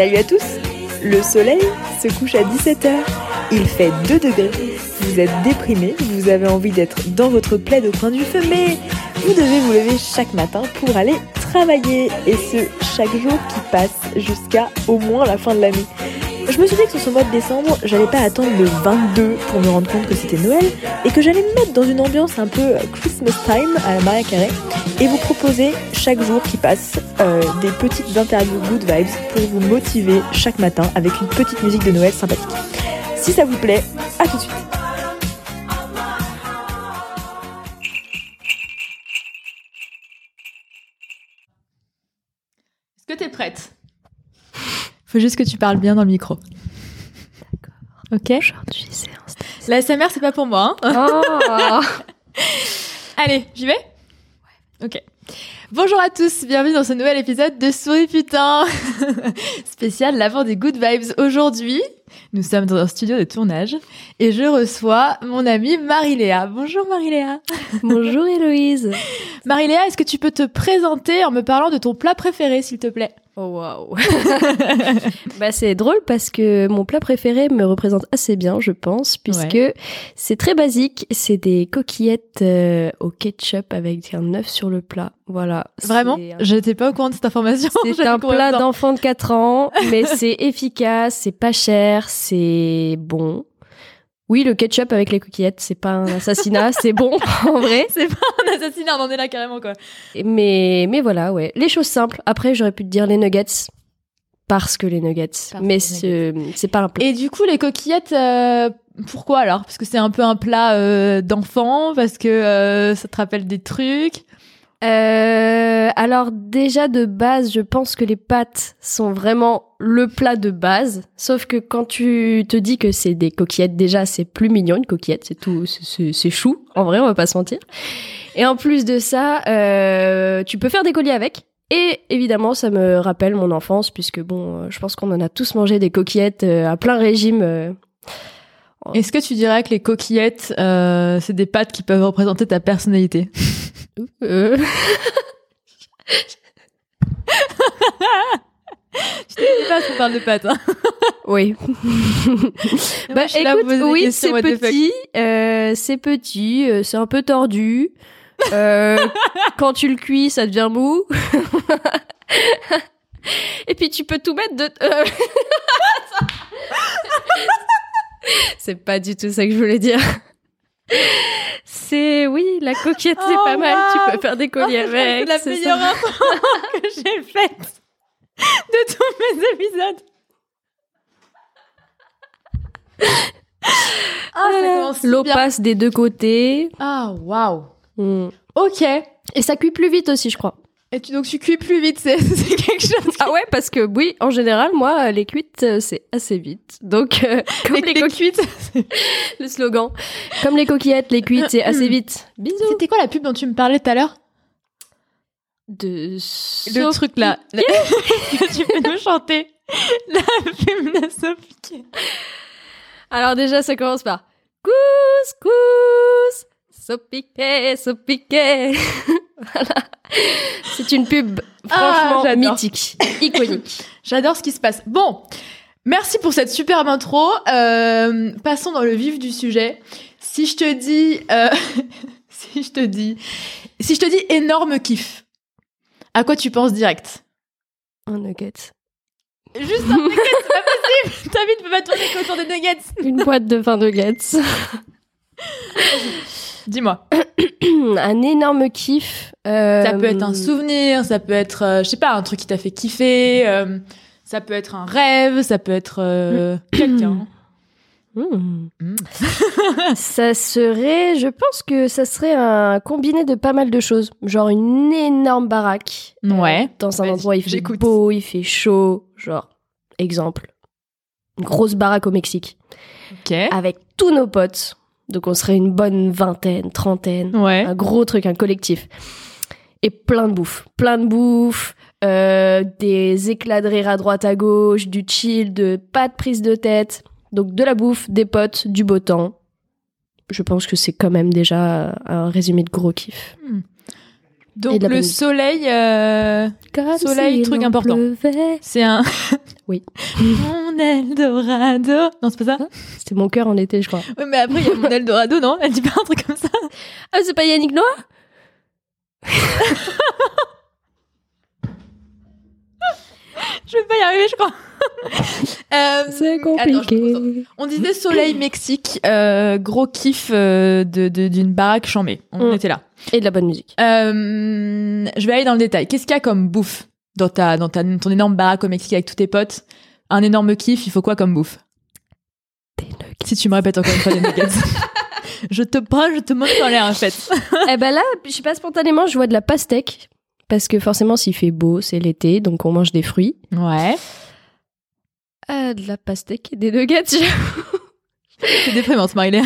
Salut à tous Le soleil se couche à 17h. Il fait 2 degrés. Vous êtes déprimé, vous avez envie d'être dans votre plaid au coin du feu, mais vous devez vous lever chaque matin pour aller travailler. Et ce, chaque jour qui passe jusqu'à au moins la fin de l'année. Je me suis dit que sur ce mois de décembre, j'allais pas attendre le 22 pour me rendre compte que c'était Noël et que j'allais me mettre dans une ambiance un peu Christmas time à la Maria Carré et vous proposer chaque jour qui passe euh, des petites interviews good vibes pour vous motiver chaque matin avec une petite musique de Noël sympathique. Si ça vous plaît, à tout de suite. Est-ce que t'es prête Faut juste que tu parles bien dans le micro. D'accord. Ok Aujourd'hui, c'est un La SMR, c'est pas pour moi. Hein Oh Allez, j'y vais? Ok. Bonjour à tous, bienvenue dans ce nouvel épisode de Souris Putain Spécial l'avant des Good Vibes. Aujourd'hui, nous sommes dans un studio de tournage et je reçois mon amie Marie-Léa. Bonjour Marie-Léa Bonjour Héloïse Marie-Léa, est-ce que tu peux te présenter en me parlant de ton plat préféré, s'il te plaît? Oh waouh Bah c'est drôle parce que mon plat préféré me représente assez bien, je pense, puisque c'est très basique. C'est des coquillettes euh, au ketchup avec un œuf sur le plat. Voilà. Vraiment un- J'étais pas au courant de cette information. C'est un plat d'enfant de 4 ans, mais c'est efficace, c'est pas cher, c'est bon. Oui, le ketchup avec les coquillettes, c'est pas un assassinat, c'est bon en vrai. C'est pas un assassinat, on en est là carrément quoi. Mais, mais voilà, ouais. Les choses simples. Après, j'aurais pu te dire les nuggets. Parce que les nuggets. mais c'est pas un plat. Et du coup, les coquillettes, euh, pourquoi alors? Parce que c'est un peu un plat euh, d'enfant, parce que euh, ça te rappelle des trucs. Euh, alors déjà de base, je pense que les pâtes sont vraiment le plat de base. Sauf que quand tu te dis que c'est des coquillettes, déjà c'est plus mignon une coquillette, c'est tout, c'est- chou. En vrai, on va pas se mentir. Et en plus de ça, euh, tu peux faire des colliers avec. Et évidemment, ça me rappelle mon enfance, puisque bon, euh, je pense qu'on en a tous mangé des coquillettes euh, à plein régime. Euh. Est-ce que tu dirais que les coquillettes, euh, c'est des pâtes qui peuvent représenter ta personnalité Euh, Je sais pas si on parle de pâtes. Hein. Oui. bah écoute, oui, questions, c'est petit, euh, c'est petit, euh, c'est un peu tordu. Euh, quand tu le cuis, ça devient mou. Et puis tu peux tout mettre de. Euh, c'est pas du tout ça que je voulais dire. C'est oui, la coquillette, c'est Oh, pas mal. Tu peux faire des colliers Oh, c'est avec. la c'est meilleure ça. info que j'ai faite de tous mes épisodes. Ah, commence L'eau passe des deux côtés. Ah, waouh. Mm. Ok. Et ça cuit plus vite aussi, je crois. Et tu, donc tu cuis plus vite, c'est quelque chose. Ah ouais, parce que oui, en général, moi, les cuites, euh, c'est assez vite. Donc, euh, comme Les, les, les coquillettes, le slogan, comme les coquillettes, les cuites, c'est assez vite. Bisous. C'était quoi la pub dont tu me parlais tout à l'heure? De Le truc là. tu peux nous chanter. La pub de Sophie. Alors déjà, ça commence par couscous, sopiqué, sopiqué. Voilà. C'est une pub Ah, franchement j'adore. mythique, iconique. J'adore ce qui se passe. Bon, merci pour cette superbe intro. Euh, passons dans le vif du sujet. Si je te dis, euh, si je te dis, si je te dis énorme kiff, à quoi tu penses direct? Un nugget. Juste un nugget, c'est pas possible. Ta vie ne peut pas tourner qu'autour des nuggets. Une boîte de 20 nuggets. Dis-moi. un énorme kiff. euh, Ça peut être un souvenir, ça peut être, euh, je sais pas, un truc qui t'a fait kiffer. euh, ça peut être un rêve, ça peut être quelqu'un. Hmm. Mm. ça serait, je pense que ça serait un combiné de pas mal de choses. Genre une énorme baraque. Ouais. dans un endroit où il fait beau, il fait chaud. Genre, exemple. Une grosse baraque au Mexique. Ok. Avec tous nos potes. Donc on serait une bonne vingtaine, trentaine. Ouais. Un gros truc, un collectif. Et plein de bouffe. Plein de bouffe. euh, des éclats de rire à droite à gauche, du chill, de pas de prise de tête. Donc de la bouffe, des potes, du beau temps. Je pense que c'est quand même déjà un résumé de gros kiff. Donc le soleil, euh, Soleil, truc important. c'est un. Oui. Mon Eldorado. Non, c'est pas ça. C'était mon cœur en été, je crois. Ouais, mais après il y a mon Eldorado, non? Elle dit pas un truc comme ça. Ah, c'est pas Yannick Noah? Je vais pas y arriver, je crois. Euh, C'est attends, compliqué. On disait soleil Mexique, euh, gros kiff euh, de- d'une baraque chambée. On Mm. était là. Et de la bonne musique. Euh, je vais aller dans le détail. Qu'est-ce qu'il y a comme bouffe dans ta dans ta ton énorme baraque au Mexique avec tous tes potes? Un énorme kiff. Il faut quoi comme bouffe? Des nuggets. Si tu me répètes encore une fois les nuggets. je te prends, je te monte dans l'air en fait. eh ben là, je sais pas spontanément, je vois de la pastèque. Parce que forcément, s'il fait beau, c'est l'été, donc on mange des fruits. Ouais. Ah, de la pastèque et des nuggets. C'est déprimant, Marilyn.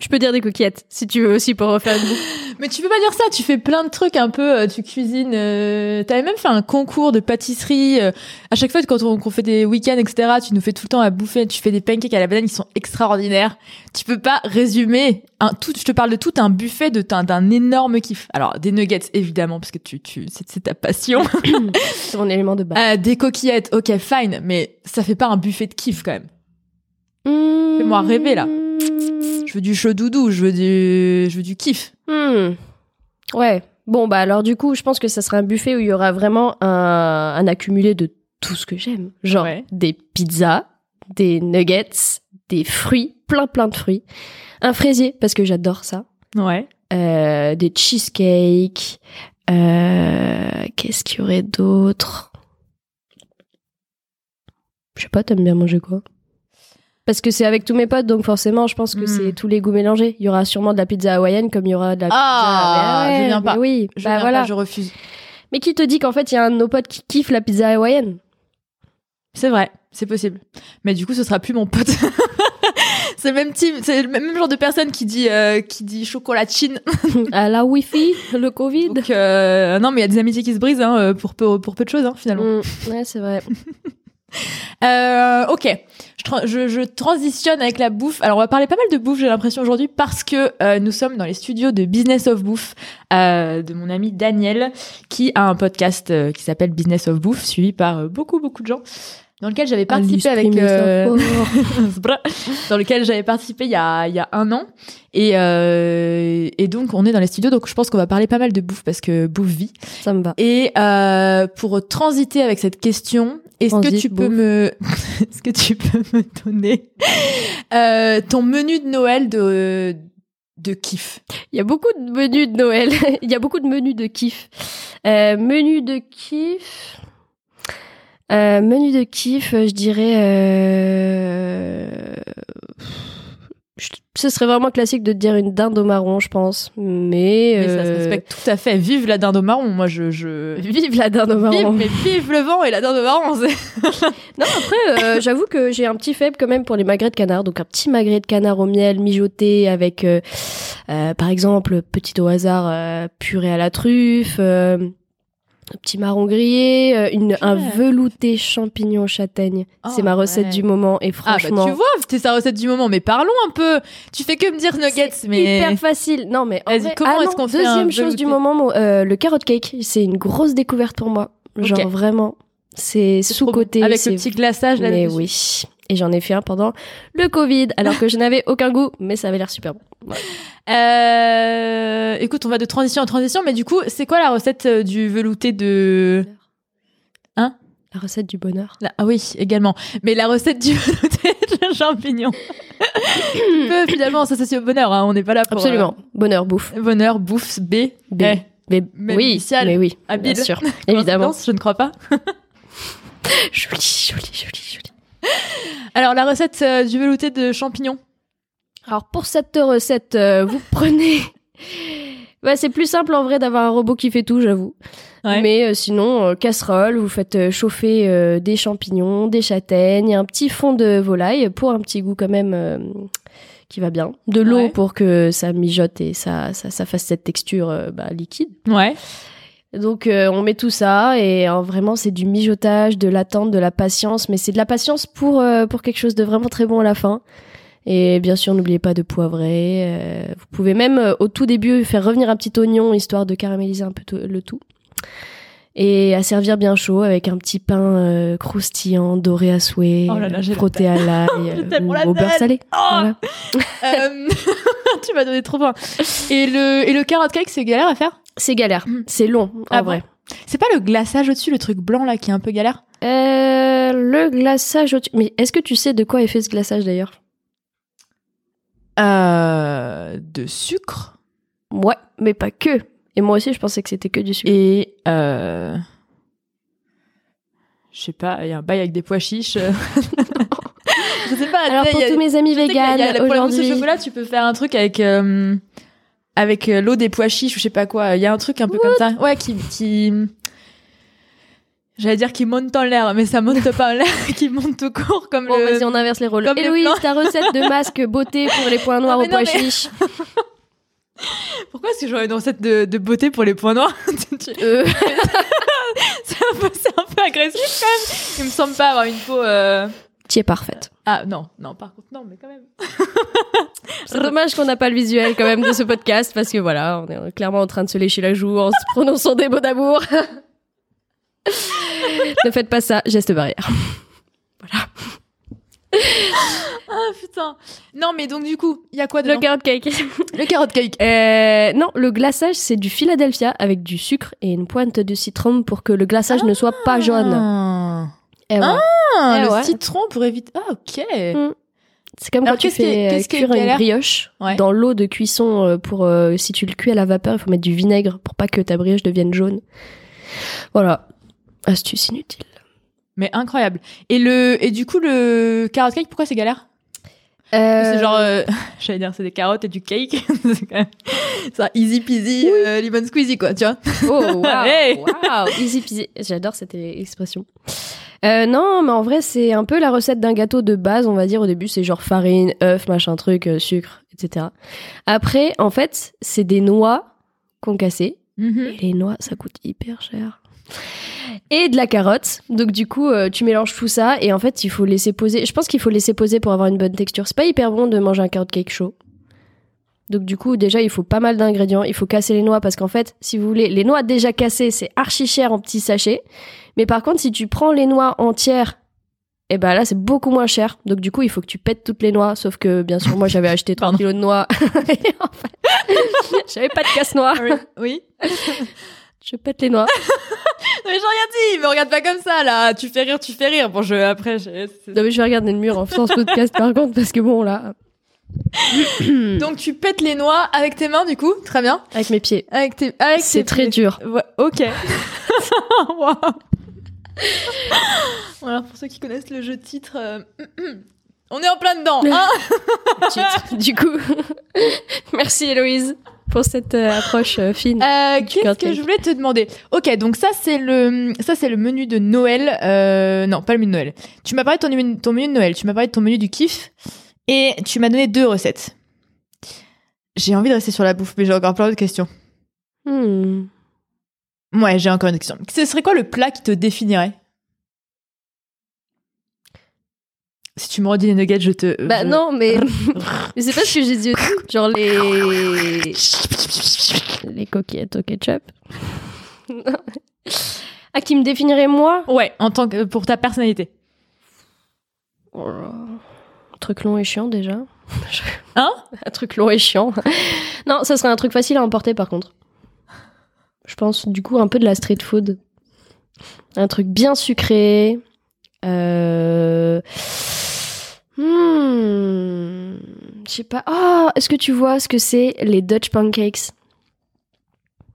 Je peux dire des coquillettes, si tu veux aussi pour refaire une boucle. Mais tu peux pas dire ça. Tu fais plein de trucs un peu. euh, Tu cuisines. Euh, T'avais même fait un concours de pâtisserie. euh, à chaque fois quand on, fait des week-ends, etc. Tu nous fais tout le temps à bouffer. Tu fais des pancakes à la banane, ils sont extraordinaires. Tu peux pas résumer un tout. Je te parle de tout un buffet de d'un énorme kiff. Alors des nuggets évidemment parce que tu tu c'est ta passion. C'est mon élément de base. Euh, des coquillettes, ok fine, mais ça fait pas un buffet de kiff quand même. Fais-moi rêver, là. Je veux du chaud doudou, je veux du je veux du kiff. Hmm. Ouais. Bon, bah alors du coup, je pense que ça sera un buffet où il y aura vraiment un, un accumulé de tout ce que j'aime. Genre Ouais. des pizzas, des nuggets, des fruits, plein plein de fruits. Un fraisier, parce que j'adore ça. Ouais. Euh, des cheesecakes. Euh, Qu'est-ce qu'il y aurait d'autre? Je sais pas, t'aimes bien manger quoi? Parce que c'est avec tous mes potes, donc forcément, je pense que Mm. c'est tous les goûts mélangés. Il y aura sûrement de la pizza hawaïenne comme il y aura de la Ah, pizza. je Mais viens pas. Oui, Je bah viens voilà. pas, je refuse. Mais qui te dit qu'en fait, il y a un de nos potes qui kiffe la pizza hawaïenne? C'est vrai, c'est possible. Mais du coup, ce sera plus mon pote. c'est le même type, c'est le même genre de personne qui dit euh, qui dit chocolatine. À la wifi, le Covid Donc euh, non, mais il y a des amitiés qui se brisent hein, euh, pour peu pour peu de choses hein, finalement. Mm, Ouais, c'est vrai. Euh, ok, je, tra- je, je transitionne avec la bouffe. Alors on va parler pas mal de bouffe, j'ai l'impression aujourd'hui, parce que euh, nous sommes dans les studios de Business of Bouffe euh, de mon ami Daniel, qui a un podcast euh, qui s'appelle Business of Bouffe, suivi par euh, beaucoup beaucoup de gens, dans lequel j'avais participé avec. euh, dans lequel j'avais participé il y a, il y a un an. Et, euh, et donc, on est dans les studios. Donc, je pense qu'on va parler pas mal de bouffe parce que bouffe vit. Ça me va. Et euh, pour transiter avec cette question, est-ce que tu peux bouffe. me, est-ce que tu peux me donner euh, ton menu de Noël de de kiff? Il y a beaucoup de menus de Noël. Il y a beaucoup de menus de kiff. Euh, menu de kiff. Euh, menu de kiff, je dirais. Euh, Ce serait vraiment classique de dire une dinde au marron, je pense. Mais. Mais ça se euh, respecte tout à fait. Vive la dinde au marron. Moi, je, je... Vive la dinde au Vive, marron. mais vive le vent et la dinde au marron. Non, après, euh, j'avoue que j'ai un petit faible quand même pour les magrets de canard. Donc un petit magret de canard au miel mijoté avec, euh, euh, par exemple, petit au hasard, euh, purée à la truffe, euh, un petit marron grillé, euh, une, un velouté champignon châtaigne. Oh, C'est ma recette ouais. du moment et Ah franchement... bah tu vois, c'est sa recette du moment. Mais parlons un peu. Tu fais que me dire nuggets, mais Hyper facile. Non mais en vrai- comment ah est-ce qu'on fait un Deuxième chose du moment, euh, le carrot cake, c'est une grosse découverte pour moi. Genre vraiment, c'est sous côté. avec le petit glaçage là. Mais oui. Et j'en ai fait un pendant le Covid, alors que je n'avais aucun goût, mais ça avait l'air super bon. Euh, écoute, on va de transition en transition, mais du coup, c'est quoi la recette euh, du velouté de Hein? La recette du bonheur. La- Ah oui, également. Mais la recette du velouté de champignons. Tu peux finalement s'associer au bonheur. hein, On n'est pas là pour Absolument. Bonheur, bouffe. euh, bonheur, bouffe, B. B. Eh, Mais, Même oui, initiale. mais oui, Habile. bien sûr. Évidemment. Je ne crois pas. Joli, joli, joli, joli. Alors la recette euh, du velouté de champignons. Alors pour cette recette, euh, vous prenez... Bah, c'est plus simple en vrai d'avoir un robot qui fait tout, j'avoue. Ouais. Mais euh, sinon, casserole, vous faites chauffer des champignons, des châtaignes, un petit fond de volaille pour un petit goût quand même qui va bien. De l'eau Ouais. pour que ça mijote et ça, ça, ça fasse cette texture bah, liquide. Ouais. Donc euh, on met tout ça et euh, vraiment c'est du mijotage, de l'attente, de la patience, mais c'est de la patience pour, euh, pour quelque chose de vraiment très bon à la fin. Et bien sûr, n'oubliez pas de poivrer. Euh, vous pouvez même euh, au tout début faire revenir un petit oignon histoire de caraméliser un peu le tout. Et à servir bien chaud avec un petit pain euh, croustillant, doré à souhait, Oh là là, la frotté à l'ail euh, ou la au beurre salé. Oh Voilà. Euh, tu m'as donné trop faim. Et le, et le carrot cake, c'est galère à faire? C'est galère, Mm. c'est long en Ah bon vrai. C'est pas le glaçage au-dessus, le truc blanc là qui est un peu galère? Euh, le glaçage au Mais est-ce que tu sais de quoi est fait ce glaçage d'ailleurs? Euh, De sucre? Ouais, mais pas que. Et moi aussi, je pensais que c'était que du sucre. et. Euh... Je sais pas, il y a un bail avec des pois chiches. je sais pas. Alors pour a- tous mes amis véganes aujourd'hui, chocolat, tu peux faire un truc avec. euh, avec euh, l'eau des pois chiches ou je sais pas quoi. Il y a un truc un peu comme ça. Ouais, qui. qui... J'allais dire qui monte en l'air, mais ça monte pas en l'air, qui monte tout court comme Bon, le. vas-y, on inverse les rôles. Héloïse, ta recette de masque beauté pour les points noirs aux pois mais- chiches. Pourquoi est-ce que j'aurais une recette de, de beauté pour les points noirs Euh, C'est un, peu- c'est un peu agressif quand même. Il me semble pas avoir une peau. euh, tu es parfaite. Ah non, non, par contre, non, mais quand même. C'est dommage qu'on n'a pas le visuel quand même de ce podcast parce que voilà, on est clairement en train de se lécher la joue en se prononçant des mots d'amour. ne faites pas ça, geste barrière. Ah putain. Non, mais donc du coup, il y a quoi dedans Le carrot cake. Le carrot cake. Euh, non, le glaçage, c'est du Philadelphia avec du sucre et une pointe de citron pour que le glaçage ne soit pas jaune. Ah, Eh ouais. Ah, Eh le ouais. citron pour éviter. Ah, ok. C'est comme Alors, quand tu fais euh, est cuire une galère brioche Ouais. dans l'eau de cuisson euh, pour euh, si tu le cuis à la vapeur, il faut mettre du vinaigre pour pas que ta brioche devienne jaune. Voilà, astuce inutile. Mais incroyable. Et le et du coup le carrot cake, pourquoi c'est galère? Euh, C'est genre, euh, j'allais dire, c'est des carottes et du cake. c'est quand même ça easy peasy, euh, lemon squeezy quoi, tu vois. Oh, Hey. waouh, easy peasy. J'adore cette expression. Euh, non, mais en vrai, c'est un peu la recette d'un gâteau de base, on va dire. Au début, c'est genre farine, œuf, machin truc, euh, sucre, etc. Après, en fait, c'est des noix qu'on cassait. Mhm. Et les noix, ça coûte hyper cher. Et de la carotte. Donc du coup, euh, tu mélanges tout ça et en fait, il faut laisser poser. Je pense qu'il faut laisser poser pour avoir une bonne texture. C'est pas hyper bon de manger un carrot cake chaud. Donc du coup, déjà, il faut pas mal d'ingrédients. Il faut casser les noix parce qu'en fait, si vous voulez, les noix déjà cassées, c'est archi cher en petits sachets. Mais par contre, si tu prends les noix entières, et ben là, c'est beaucoup moins cher. Donc du coup, il faut que tu pètes toutes les noix. Sauf que, bien sûr, moi, j'avais acheté 3 Pardon. kilos de noix. Et en fait, j'avais pas de casse-noix. Oui. Je pète les nois. Mais j'ai rien dit, me regarde pas comme ça là. Tu fais rire, tu fais rire. Bon, je après, je- Non mais je vais regarder le mur en faisant ce podcast par contre parce que bon là, Donc tu pètes les noix avec tes mains du coup, très bien. avec mes pieds, Avec tes, avec c'est très pieds. dur. Ouais, ok. Waouh. Alors pour ceux qui connaissent le jeu de titre, euh, on est en plein dedans. Hein Titre, du coup, merci Héloïse pour cette euh, approche euh, fine. Euh, Qu'est-ce que je voulais te demander? Ok, donc ça c'est le ça c'est le menu de Noël. Euh, non, pas le menu de Noël. Tu m'as parlé de ton menu, ton menu de Noël. Tu m'as parlé de ton menu du kiff et tu m'as donné deux recettes. J'ai envie de rester sur la bouffe, mais j'ai encore plein d'autres questions. Hmm. Ouais, j'ai encore une question. Ce serait quoi le plat qui te définirait? Si tu me redis les nuggets, je te. Bah je- non mais, mais c'est pas ce que j'ai dit. Genre les les coquillettes au ketchup. ah qui me définirait moi? Ouais, en tant que pour ta personnalité. Oh là. Un truc long et chiant déjà. Hein? Un truc long et chiant. non, ça serait un truc facile à emporter par contre. Je pense du coup un peu de la street food. Un truc bien sucré. Euh... Hmm... Je sais pas. Oh, est-ce que tu vois ce que c'est les Dutch pancakes?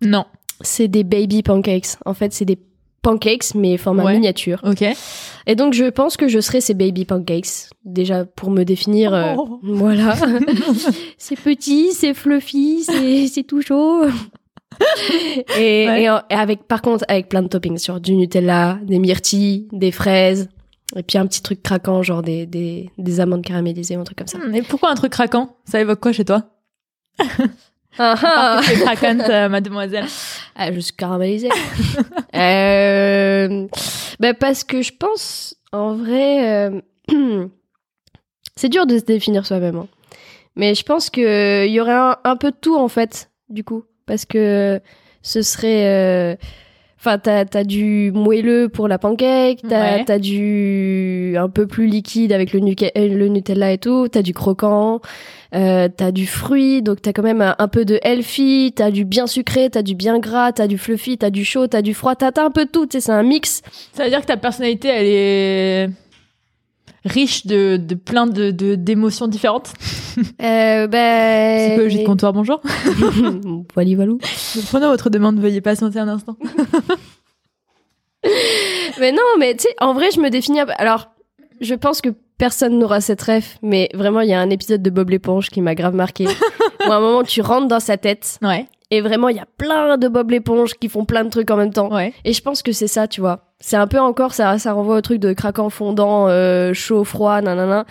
Non. C'est des baby pancakes. En fait, c'est des pancakes mais format Ouais. miniature. Ok. Et donc je pense que je serais ces baby pancakes. Déjà pour me définir. euh, Oh. Voilà. c'est petit, c'est fluffy, c'est c'est tout chaud. et, Ouais. et en- et avec, par contre, avec plein de toppings, sur du Nutella, des myrtilles, des fraises, et puis un petit truc craquant, genre des, des, des amandes caramélisées, un truc comme ça. Et pourquoi un truc craquant? Ça évoque quoi chez toi? Ah, ah. C'est craquante, euh, mademoiselle. Ah, je suis caramélisée. euh, bah parce que je pense, en vrai, euh, C'est dur de se définir soi-même. hein. Mais je pense qu'il y aurait un, un peu de tout, en fait, du coup. Parce que ce serait. Enfin, t'as as du moelleux pour la pancake, t'as Ouais. du un peu plus liquide avec le, euh, le Nutella et tout, t'as du croquant, euh, t'as du fruit, donc t'as quand même un, un peu de healthy, t'as du bien sucré, t'as du bien gras, t'as du fluffy, t'as du chaud, t'as du froid, t'as t'as un peu de tout, tu sais, c'est un mix. Ça veut dire que ta personnalité, elle est riche de, de plein de de- d'émotions différentes. Euh, ben... Psychologie de comptoir, bonjour. Wally walou. Prenons votre demande, veuillez patienter un instant. Mais non, mais tu sais, en vrai, je me définis. Alors, je pense que personne n'aura cette ref, mais vraiment, il y a un épisode de Bob l'éponge qui m'a grave marqué. où à un moment, tu rentres dans sa tête Ouais, et vraiment, il y a plein de Bob l'éponge qui font plein de trucs en même temps. ouais. Et je pense que c'est ça, tu vois. C'est un peu encore, ça, ça renvoie au truc de craquant fondant, euh, chaud, froid, nanana.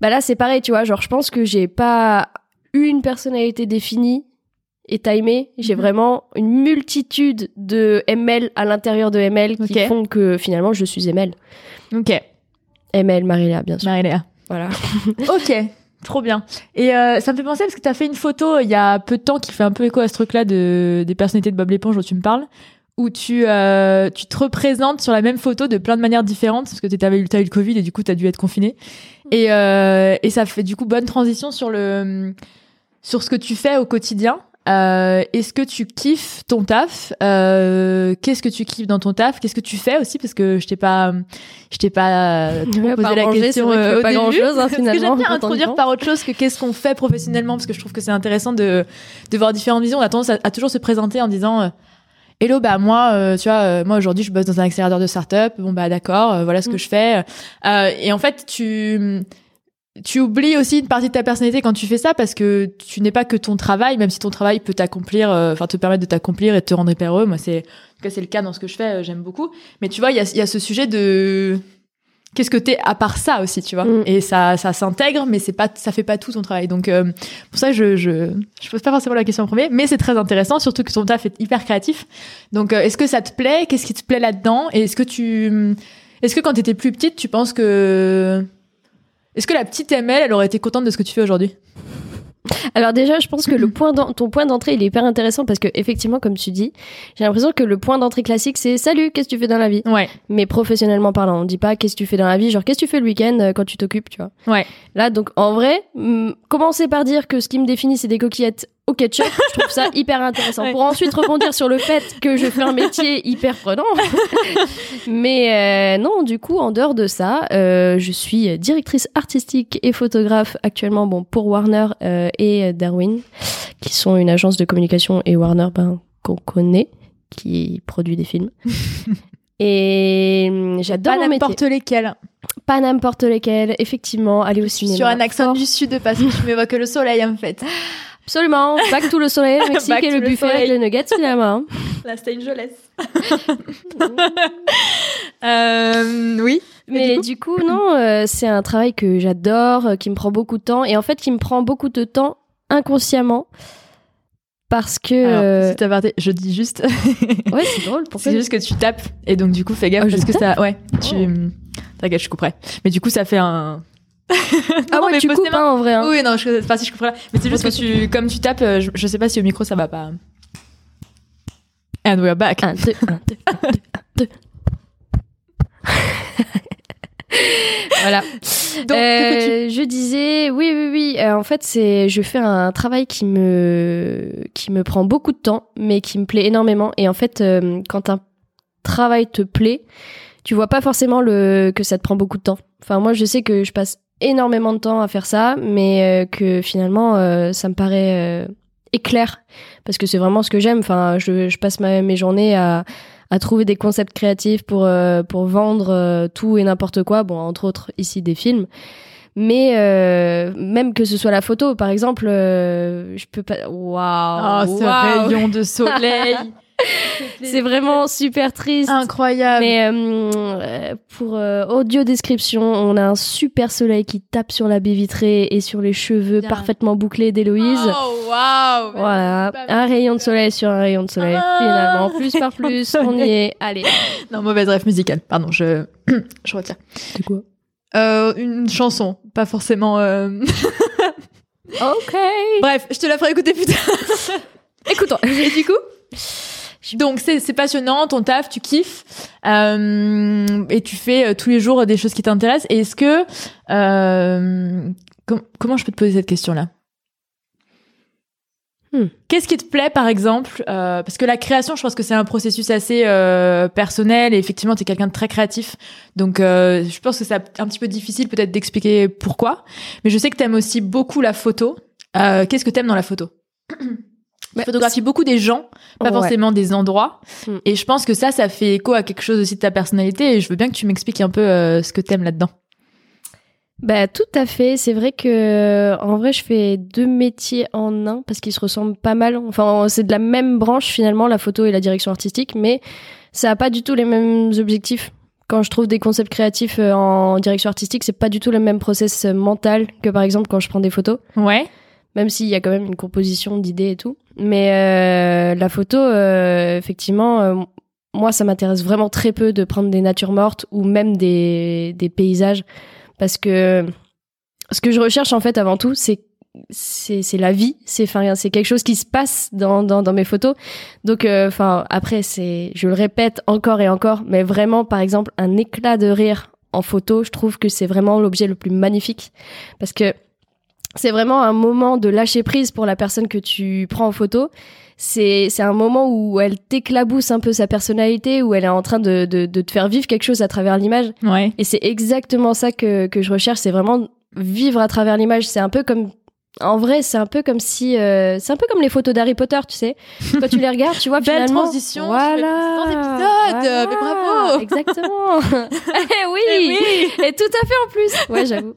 Bah là, c'est pareil, tu vois. Genre, je pense que j'ai pas une personnalité définie et timée. J'ai Mhm. vraiment une multitude de ML à l'intérieur de ML qui font que finalement, je suis ML. Ok, ML, Marilia, bien sûr. Marie-Léa. Voilà. Ok, trop bien. Et euh, ça me fait penser parce que tu as fait une photo il y a peu de temps qui fait un peu écho à ce truc-là de, des personnalités de Bob l'éponge dont tu me parles, où tu, euh, tu te représentes sur la même photo de plein de manières différentes parce que tu avais eu, t'as eu le Covid et du coup tu as dû être confiné. Et, euh, et ça fait du coup bonne transition sur, le, sur ce que tu fais au quotidien. Euh, Est-ce que tu kiffes ton taf? Euh, Qu'est-ce que tu kiffes dans ton taf? Qu'est-ce que tu fais aussi? Parce que je t'ai pas, je t'ai pas euh, trop Ouais, posé la c'est question vrai que euh, au pas début. grand-chose, hein, Parce que finalement, j'aime bien introduire par autre chose que qu'est-ce qu'on fait professionnellement, parce que je trouve que c'est intéressant de, de voir différentes visions. On a tendance à, à toujours se présenter en disant euh, Hello, bah moi, euh, tu vois, euh, moi aujourd'hui je bosse dans un accélérateur de start-up. Bon bah d'accord, euh, voilà ce que Mm. je fais. Euh, et en fait, tu tu oublies aussi une partie de ta personnalité quand tu fais ça parce que tu n'es pas que ton travail, même si ton travail peut t'accomplir, euh, enfin te permettre de t'accomplir et de te rendre hyper heureux. Moi, c'est en tout cas c'est le cas dans ce que je fais, euh, j'aime beaucoup. Mais tu vois, il y a, y a ce sujet de qu'est-ce que t'es à part ça aussi, tu vois. Mm. Et ça ça s'intègre, mais c'est pas ça fait pas tout ton travail. Donc euh, pour ça, je je je pose pas forcément la question en premier, mais c'est très intéressant, surtout que ton taf est hyper créatif. Donc est-ce que ça te plaît? Qu'est-ce qui te plaît là-dedans? Et est-ce que tu est-ce que quand t'étais plus petite, tu penses que est-ce que la petite ML, elle aurait été contente de ce que tu fais aujourd'hui? Alors déjà, je pense que le point ton point d'entrée, il est hyper intéressant parce que effectivement, comme tu dis, j'ai l'impression que le point d'entrée classique, c'est salut, qu'est-ce que tu fais dans la vie? Ouais. Mais professionnellement parlant, on dit pas qu'est-ce que tu fais dans la vie, genre qu'est-ce que tu fais le week-end euh, quand tu t'occupes, tu vois. Ouais. Là, donc en vrai, commencer par dire que ce qui me définit, c'est des coquillettes au ketchup, je trouve ça hyper intéressant. Ouais. Pour ensuite rebondir sur le fait que je fais un métier hyper prenant. Mais euh, non, du coup, en dehors de ça, euh, je suis directrice artistique et photographe actuellement, bon, pour Warner euh, et Darwin, qui sont une agence de communication et Warner, ben, qu'on connaît, qui produit des films. Et hum, j'adore Pas n'importe lesquels. Pas n'importe lesquels, effectivement, aller au cinéma. Sur un accent Fort. du sud parce que tu m'évoques le soleil en fait. Absolument. Back to le soleil, le Mexique et le buffet avec les nuggets finalement. La Stain Angeles. euh, oui. Mais du coup, non, euh, c'est un travail que j'adore, euh, qui me prend beaucoup de temps et en fait qui me prend beaucoup de temps inconsciemment parce que Alors, euh, aparté, je dis juste. ouais, c'est drôle. Pourquoi c'est juste que tu tapes et donc du coup fais gaffe je parce que ça, ouais, tu. Oh. T'inquiète, je couperai. Mais du coup ça fait un. Ah Non, ouais, mais tu coupes hein, en vrai. hein. Oui, non, je, enfin, si je là. Mais c'est juste que tu, comme tu tapes, euh, je, je sais pas si au micro ça va pas. And we're back. Un, deux, un, deux, un, deux, voilà. Donc, Euh, je disais, oui, oui, oui. euh, en fait, c'est, je fais un travail qui me, qui me prend beaucoup de temps, mais qui me plaît énormément. Et en fait, euh, quand un travail te plaît, tu vois pas forcément le que ça te prend beaucoup de temps. Enfin, moi, je sais que je passe énormément de temps à faire ça, mais euh, que finalement, euh, ça me paraît euh, éclair parce que c'est vraiment ce que j'aime. Enfin, je, je passe ma, mes journées à à trouver des concepts créatifs pour euh, pour vendre euh, tout et n'importe quoi. Bon, entre autres ici des films. Mais euh, même que ce soit la photo, par exemple, euh, je peux pas. Waouh, Oh, ce waouh. rayon de soleil. C'est vraiment super triste. incroyable. Mais euh, euh, pour euh, audio description, on a un super soleil qui tape sur la baie vitrée et sur les cheveux Bien. parfaitement bouclés d'Héloïse. Oh, waouh. Voilà, un rayon de soleil sur un rayon de soleil. Ah. Finalement, plus par plus, on y est. Allez. Non, mauvaise rêve musicale. Pardon, je, je retire. C'est quoi? Euh, une chanson, pas forcément. euh, Ok. Bref, je te la ferai écouter plus tard. Écoutons. Et du coup? Donc c'est c'est passionnant, ton taf, tu kiffes euh, et tu fais euh, tous les jours des choses qui t'intéressent. Et est-ce que euh, com- comment je peux te poser cette question là Hmm. Qu'est-ce qui te plaît par exemple euh, Parce que la création, je pense que c'est un processus assez euh, personnel et effectivement tu es quelqu'un de très créatif. Donc euh, je pense que c'est un petit peu difficile peut-être d'expliquer pourquoi. Mais je sais que t'aimes aussi beaucoup la photo. Euh, Qu'est-ce que t'aimes dans la photo? Tu Bah, photographies beaucoup des gens, pas Ouais. forcément des endroits. Hmm. Et je pense que ça, ça fait écho à quelque chose aussi de ta personnalité. Et je veux bien que tu m'expliques un peu euh, ce que t'aimes là-dedans. Bah tout à fait. C'est vrai que en vrai je fais deux métiers en un parce qu'ils se ressemblent pas mal. Enfin c'est de la même branche finalement la photo et la direction artistique, mais ça a pas du tout les mêmes objectifs. Quand je trouve des concepts créatifs euh, en direction artistique, c'est pas du tout le même process euh, mental que par exemple quand je prends des photos. Ouais. Même s'il y a quand même une composition d'idées et tout. Mais euh, la photo, euh, effectivement, euh, moi, ça m'intéresse vraiment très peu de prendre des natures mortes ou même des, des paysages, parce que ce que je recherche en fait avant tout, c'est c'est la vie, c'est enfin c'est quelque chose qui se passe dans dans, dans mes photos. Donc enfin après c'est je le répète encore et encore, mais vraiment par exemple un éclat de rire en photo, je trouve que c'est vraiment l'objet le plus magnifique parce que c'est vraiment un moment de lâcher prise pour la personne que tu prends en photo. C'est c'est un moment où elle t'éclabousse un peu sa personnalité, où elle est en train de, de, de te faire vivre quelque chose à travers l'image. Ouais. Et c'est exactement ça que, que je recherche, c'est vraiment vivre à travers l'image. C'est un peu comme... En vrai, c'est un peu comme si... euh, c'est un peu comme les photos d'Harry Potter, tu sais. Quand tu les regardes, tu vois, Belle finalement... transition, Voilà. dans l'épisode, mais bravo. Exactement Eh oui, Eh oui. Et tout à fait en plus Ouais, j'avoue.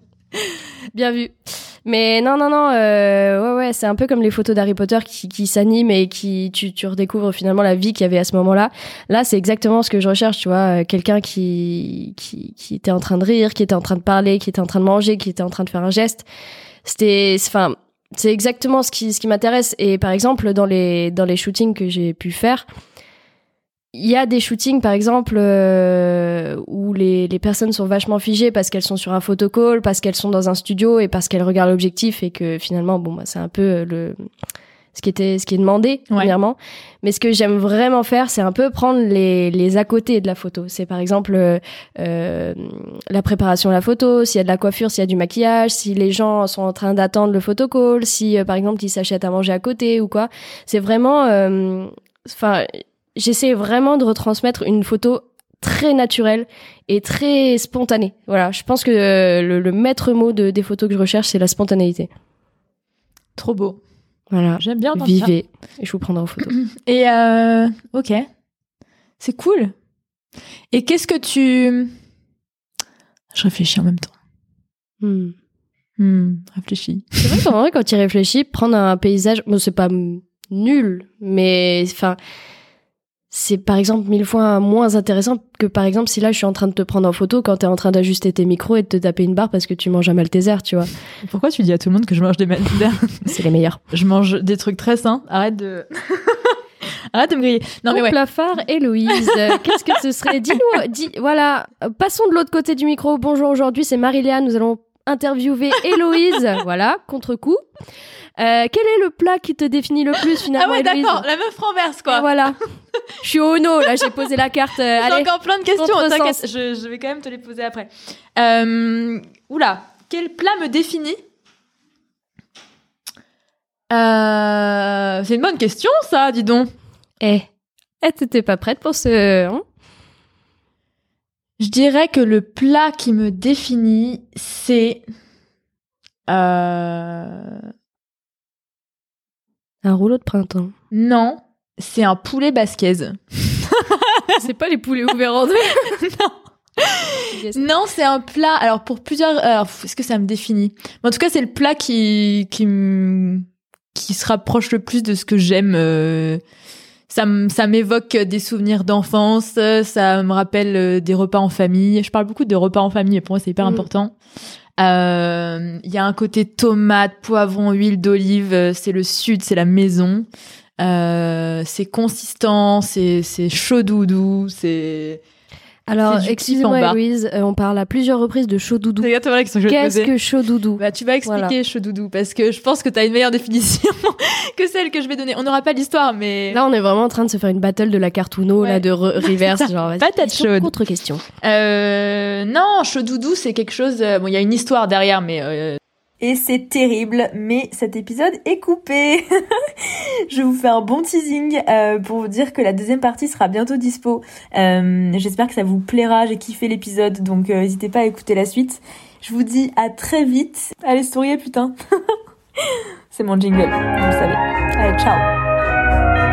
Bien vu. Mais non, non, non, euh, ouais, ouais, c'est un peu comme les photos d'Harry Potter qui, qui s'animent et qui, tu, tu redécouvres finalement la vie qu'il y avait à ce moment-là. Là, c'est exactement ce que je recherche, tu vois, euh, quelqu'un qui, qui, qui était en train de rire, qui était en train de parler, qui était en train de manger, qui était en train de faire un geste. C'était, enfin, c'est exactement ce qui, ce qui m'intéresse. Et par exemple, dans les, dans les shootings que j'ai pu faire, il y a des shootings, par exemple, euh, où les, les personnes sont vachement figées parce qu'elles sont sur un photocall, parce qu'elles sont dans un studio et parce qu'elles regardent l'objectif et que finalement, bon, bah, c'est un peu euh, le ce qui était ce qui est demandé Ouais. premièrement. Mais ce que j'aime vraiment faire, c'est un peu prendre les les à côté de la photo. C'est par exemple euh, euh, la préparation de la photo, s'il y a de la coiffure, s'il y a du maquillage, si les gens sont en train d'attendre le photocall, si euh, par exemple ils s'achètent à manger à côté ou quoi. C'est vraiment, euh, enfin j'essaie vraiment de retransmettre une photo très naturelle et très spontanée. Voilà, je pense que euh, le, le maître mot de, des photos que je recherche, c'est la spontanéité. Trop beau. Voilà, J'aime bien entendre ça. vivez et je vous prendrai en photo. Et euh, ok, c'est cool. Et qu'est-ce que tu Je réfléchis en même temps. Hmm. Hmm, réfléchis. C'est vrai qu'en vrai, quand tu réfléchis, prendre un paysage, bon, c'est pas nul, mais enfin, c'est par exemple mille fois moins intéressant que par exemple si là je suis en train de te prendre en photo quand t'es en train d'ajuster tes micros et de te taper une barre parce que tu manges un Malteser, tu vois. Pourquoi tu dis à tout le monde que je mange des Maltesers C'est les meilleurs. Je mange des trucs très sains. Arrête de. Arrête de me griller. Non mais ouais. plafard, Héloïse, qu'est-ce que ce serait? Dis-nous, dis, voilà, passons de l'autre côté du micro. Bonjour, aujourd'hui c'est Marilia, nous allons interviewer Héloïse, voilà, contre coup. Euh, quel est le plat qui te définit le plus Ah finalement, ouais, Héloïse d'accord. La meuf renverse Et quoi. Voilà. Je suis au no, là, j'ai posé la carte. euh, J'ai encore plein de questions. T'inquiète, je, je vais quand même te les poser après. Euh, oula, quel plat me définit? Euh, C'est une bonne question, ça, dis donc. Eh, eh, t'étais pas prête pour ce. hein? Je dirais que le plat qui me définit, c'est. Euh... Un rouleau de printemps. Non, c'est un poulet basquaise. C'est pas les poulets ouverts en deux. Non, c'est un plat. Alors pour plusieurs, alors, est-ce que ça me définit? Mais En tout cas, c'est le plat qui qui se rapproche le plus de ce que j'aime. euh, Ça m'évoque des souvenirs d'enfance. Ça me rappelle euh, des repas en famille. Je parle beaucoup de repas en famille. Et pour moi, c'est hyper Mm. important. Euh, Il y a un côté tomate, poivron, huile d'olive. euh, C'est le sud, c'est la maison. Euh, c'est consistant, c'est c'est chaud doudou, c'est Alors, excusez-moi. Louise, euh, on parle à plusieurs reprises de chaud doudou. C'est exactement la question que je Qu'est-ce que chaud doudou Bah, tu vas expliquer Voilà. Chodoudou parce que je pense que tu as une meilleure définition que celle que je vais donner. On n'aura pas l'histoire, mais Là, on est vraiment en train de se faire une battle de la Cartouno, Ouais. là, de re- reverse. genre, vas-y, Patate question chaude. contre question. euh, non, Chodoudou, c'est quelque chose. euh, Bon, il y a une histoire derrière, mais euh, Et c'est terrible, mais cet épisode est coupé. je vous fais un bon teasing euh, pour vous dire que la deuxième partie sera bientôt dispo. Euh, J'espère que ça vous plaira, j'ai kiffé l'épisode, donc euh, n'hésitez pas à écouter la suite. Je vous dis à très vite. Allez, souriez putain. c'est mon jingle, vous le savez. Allez, ciao.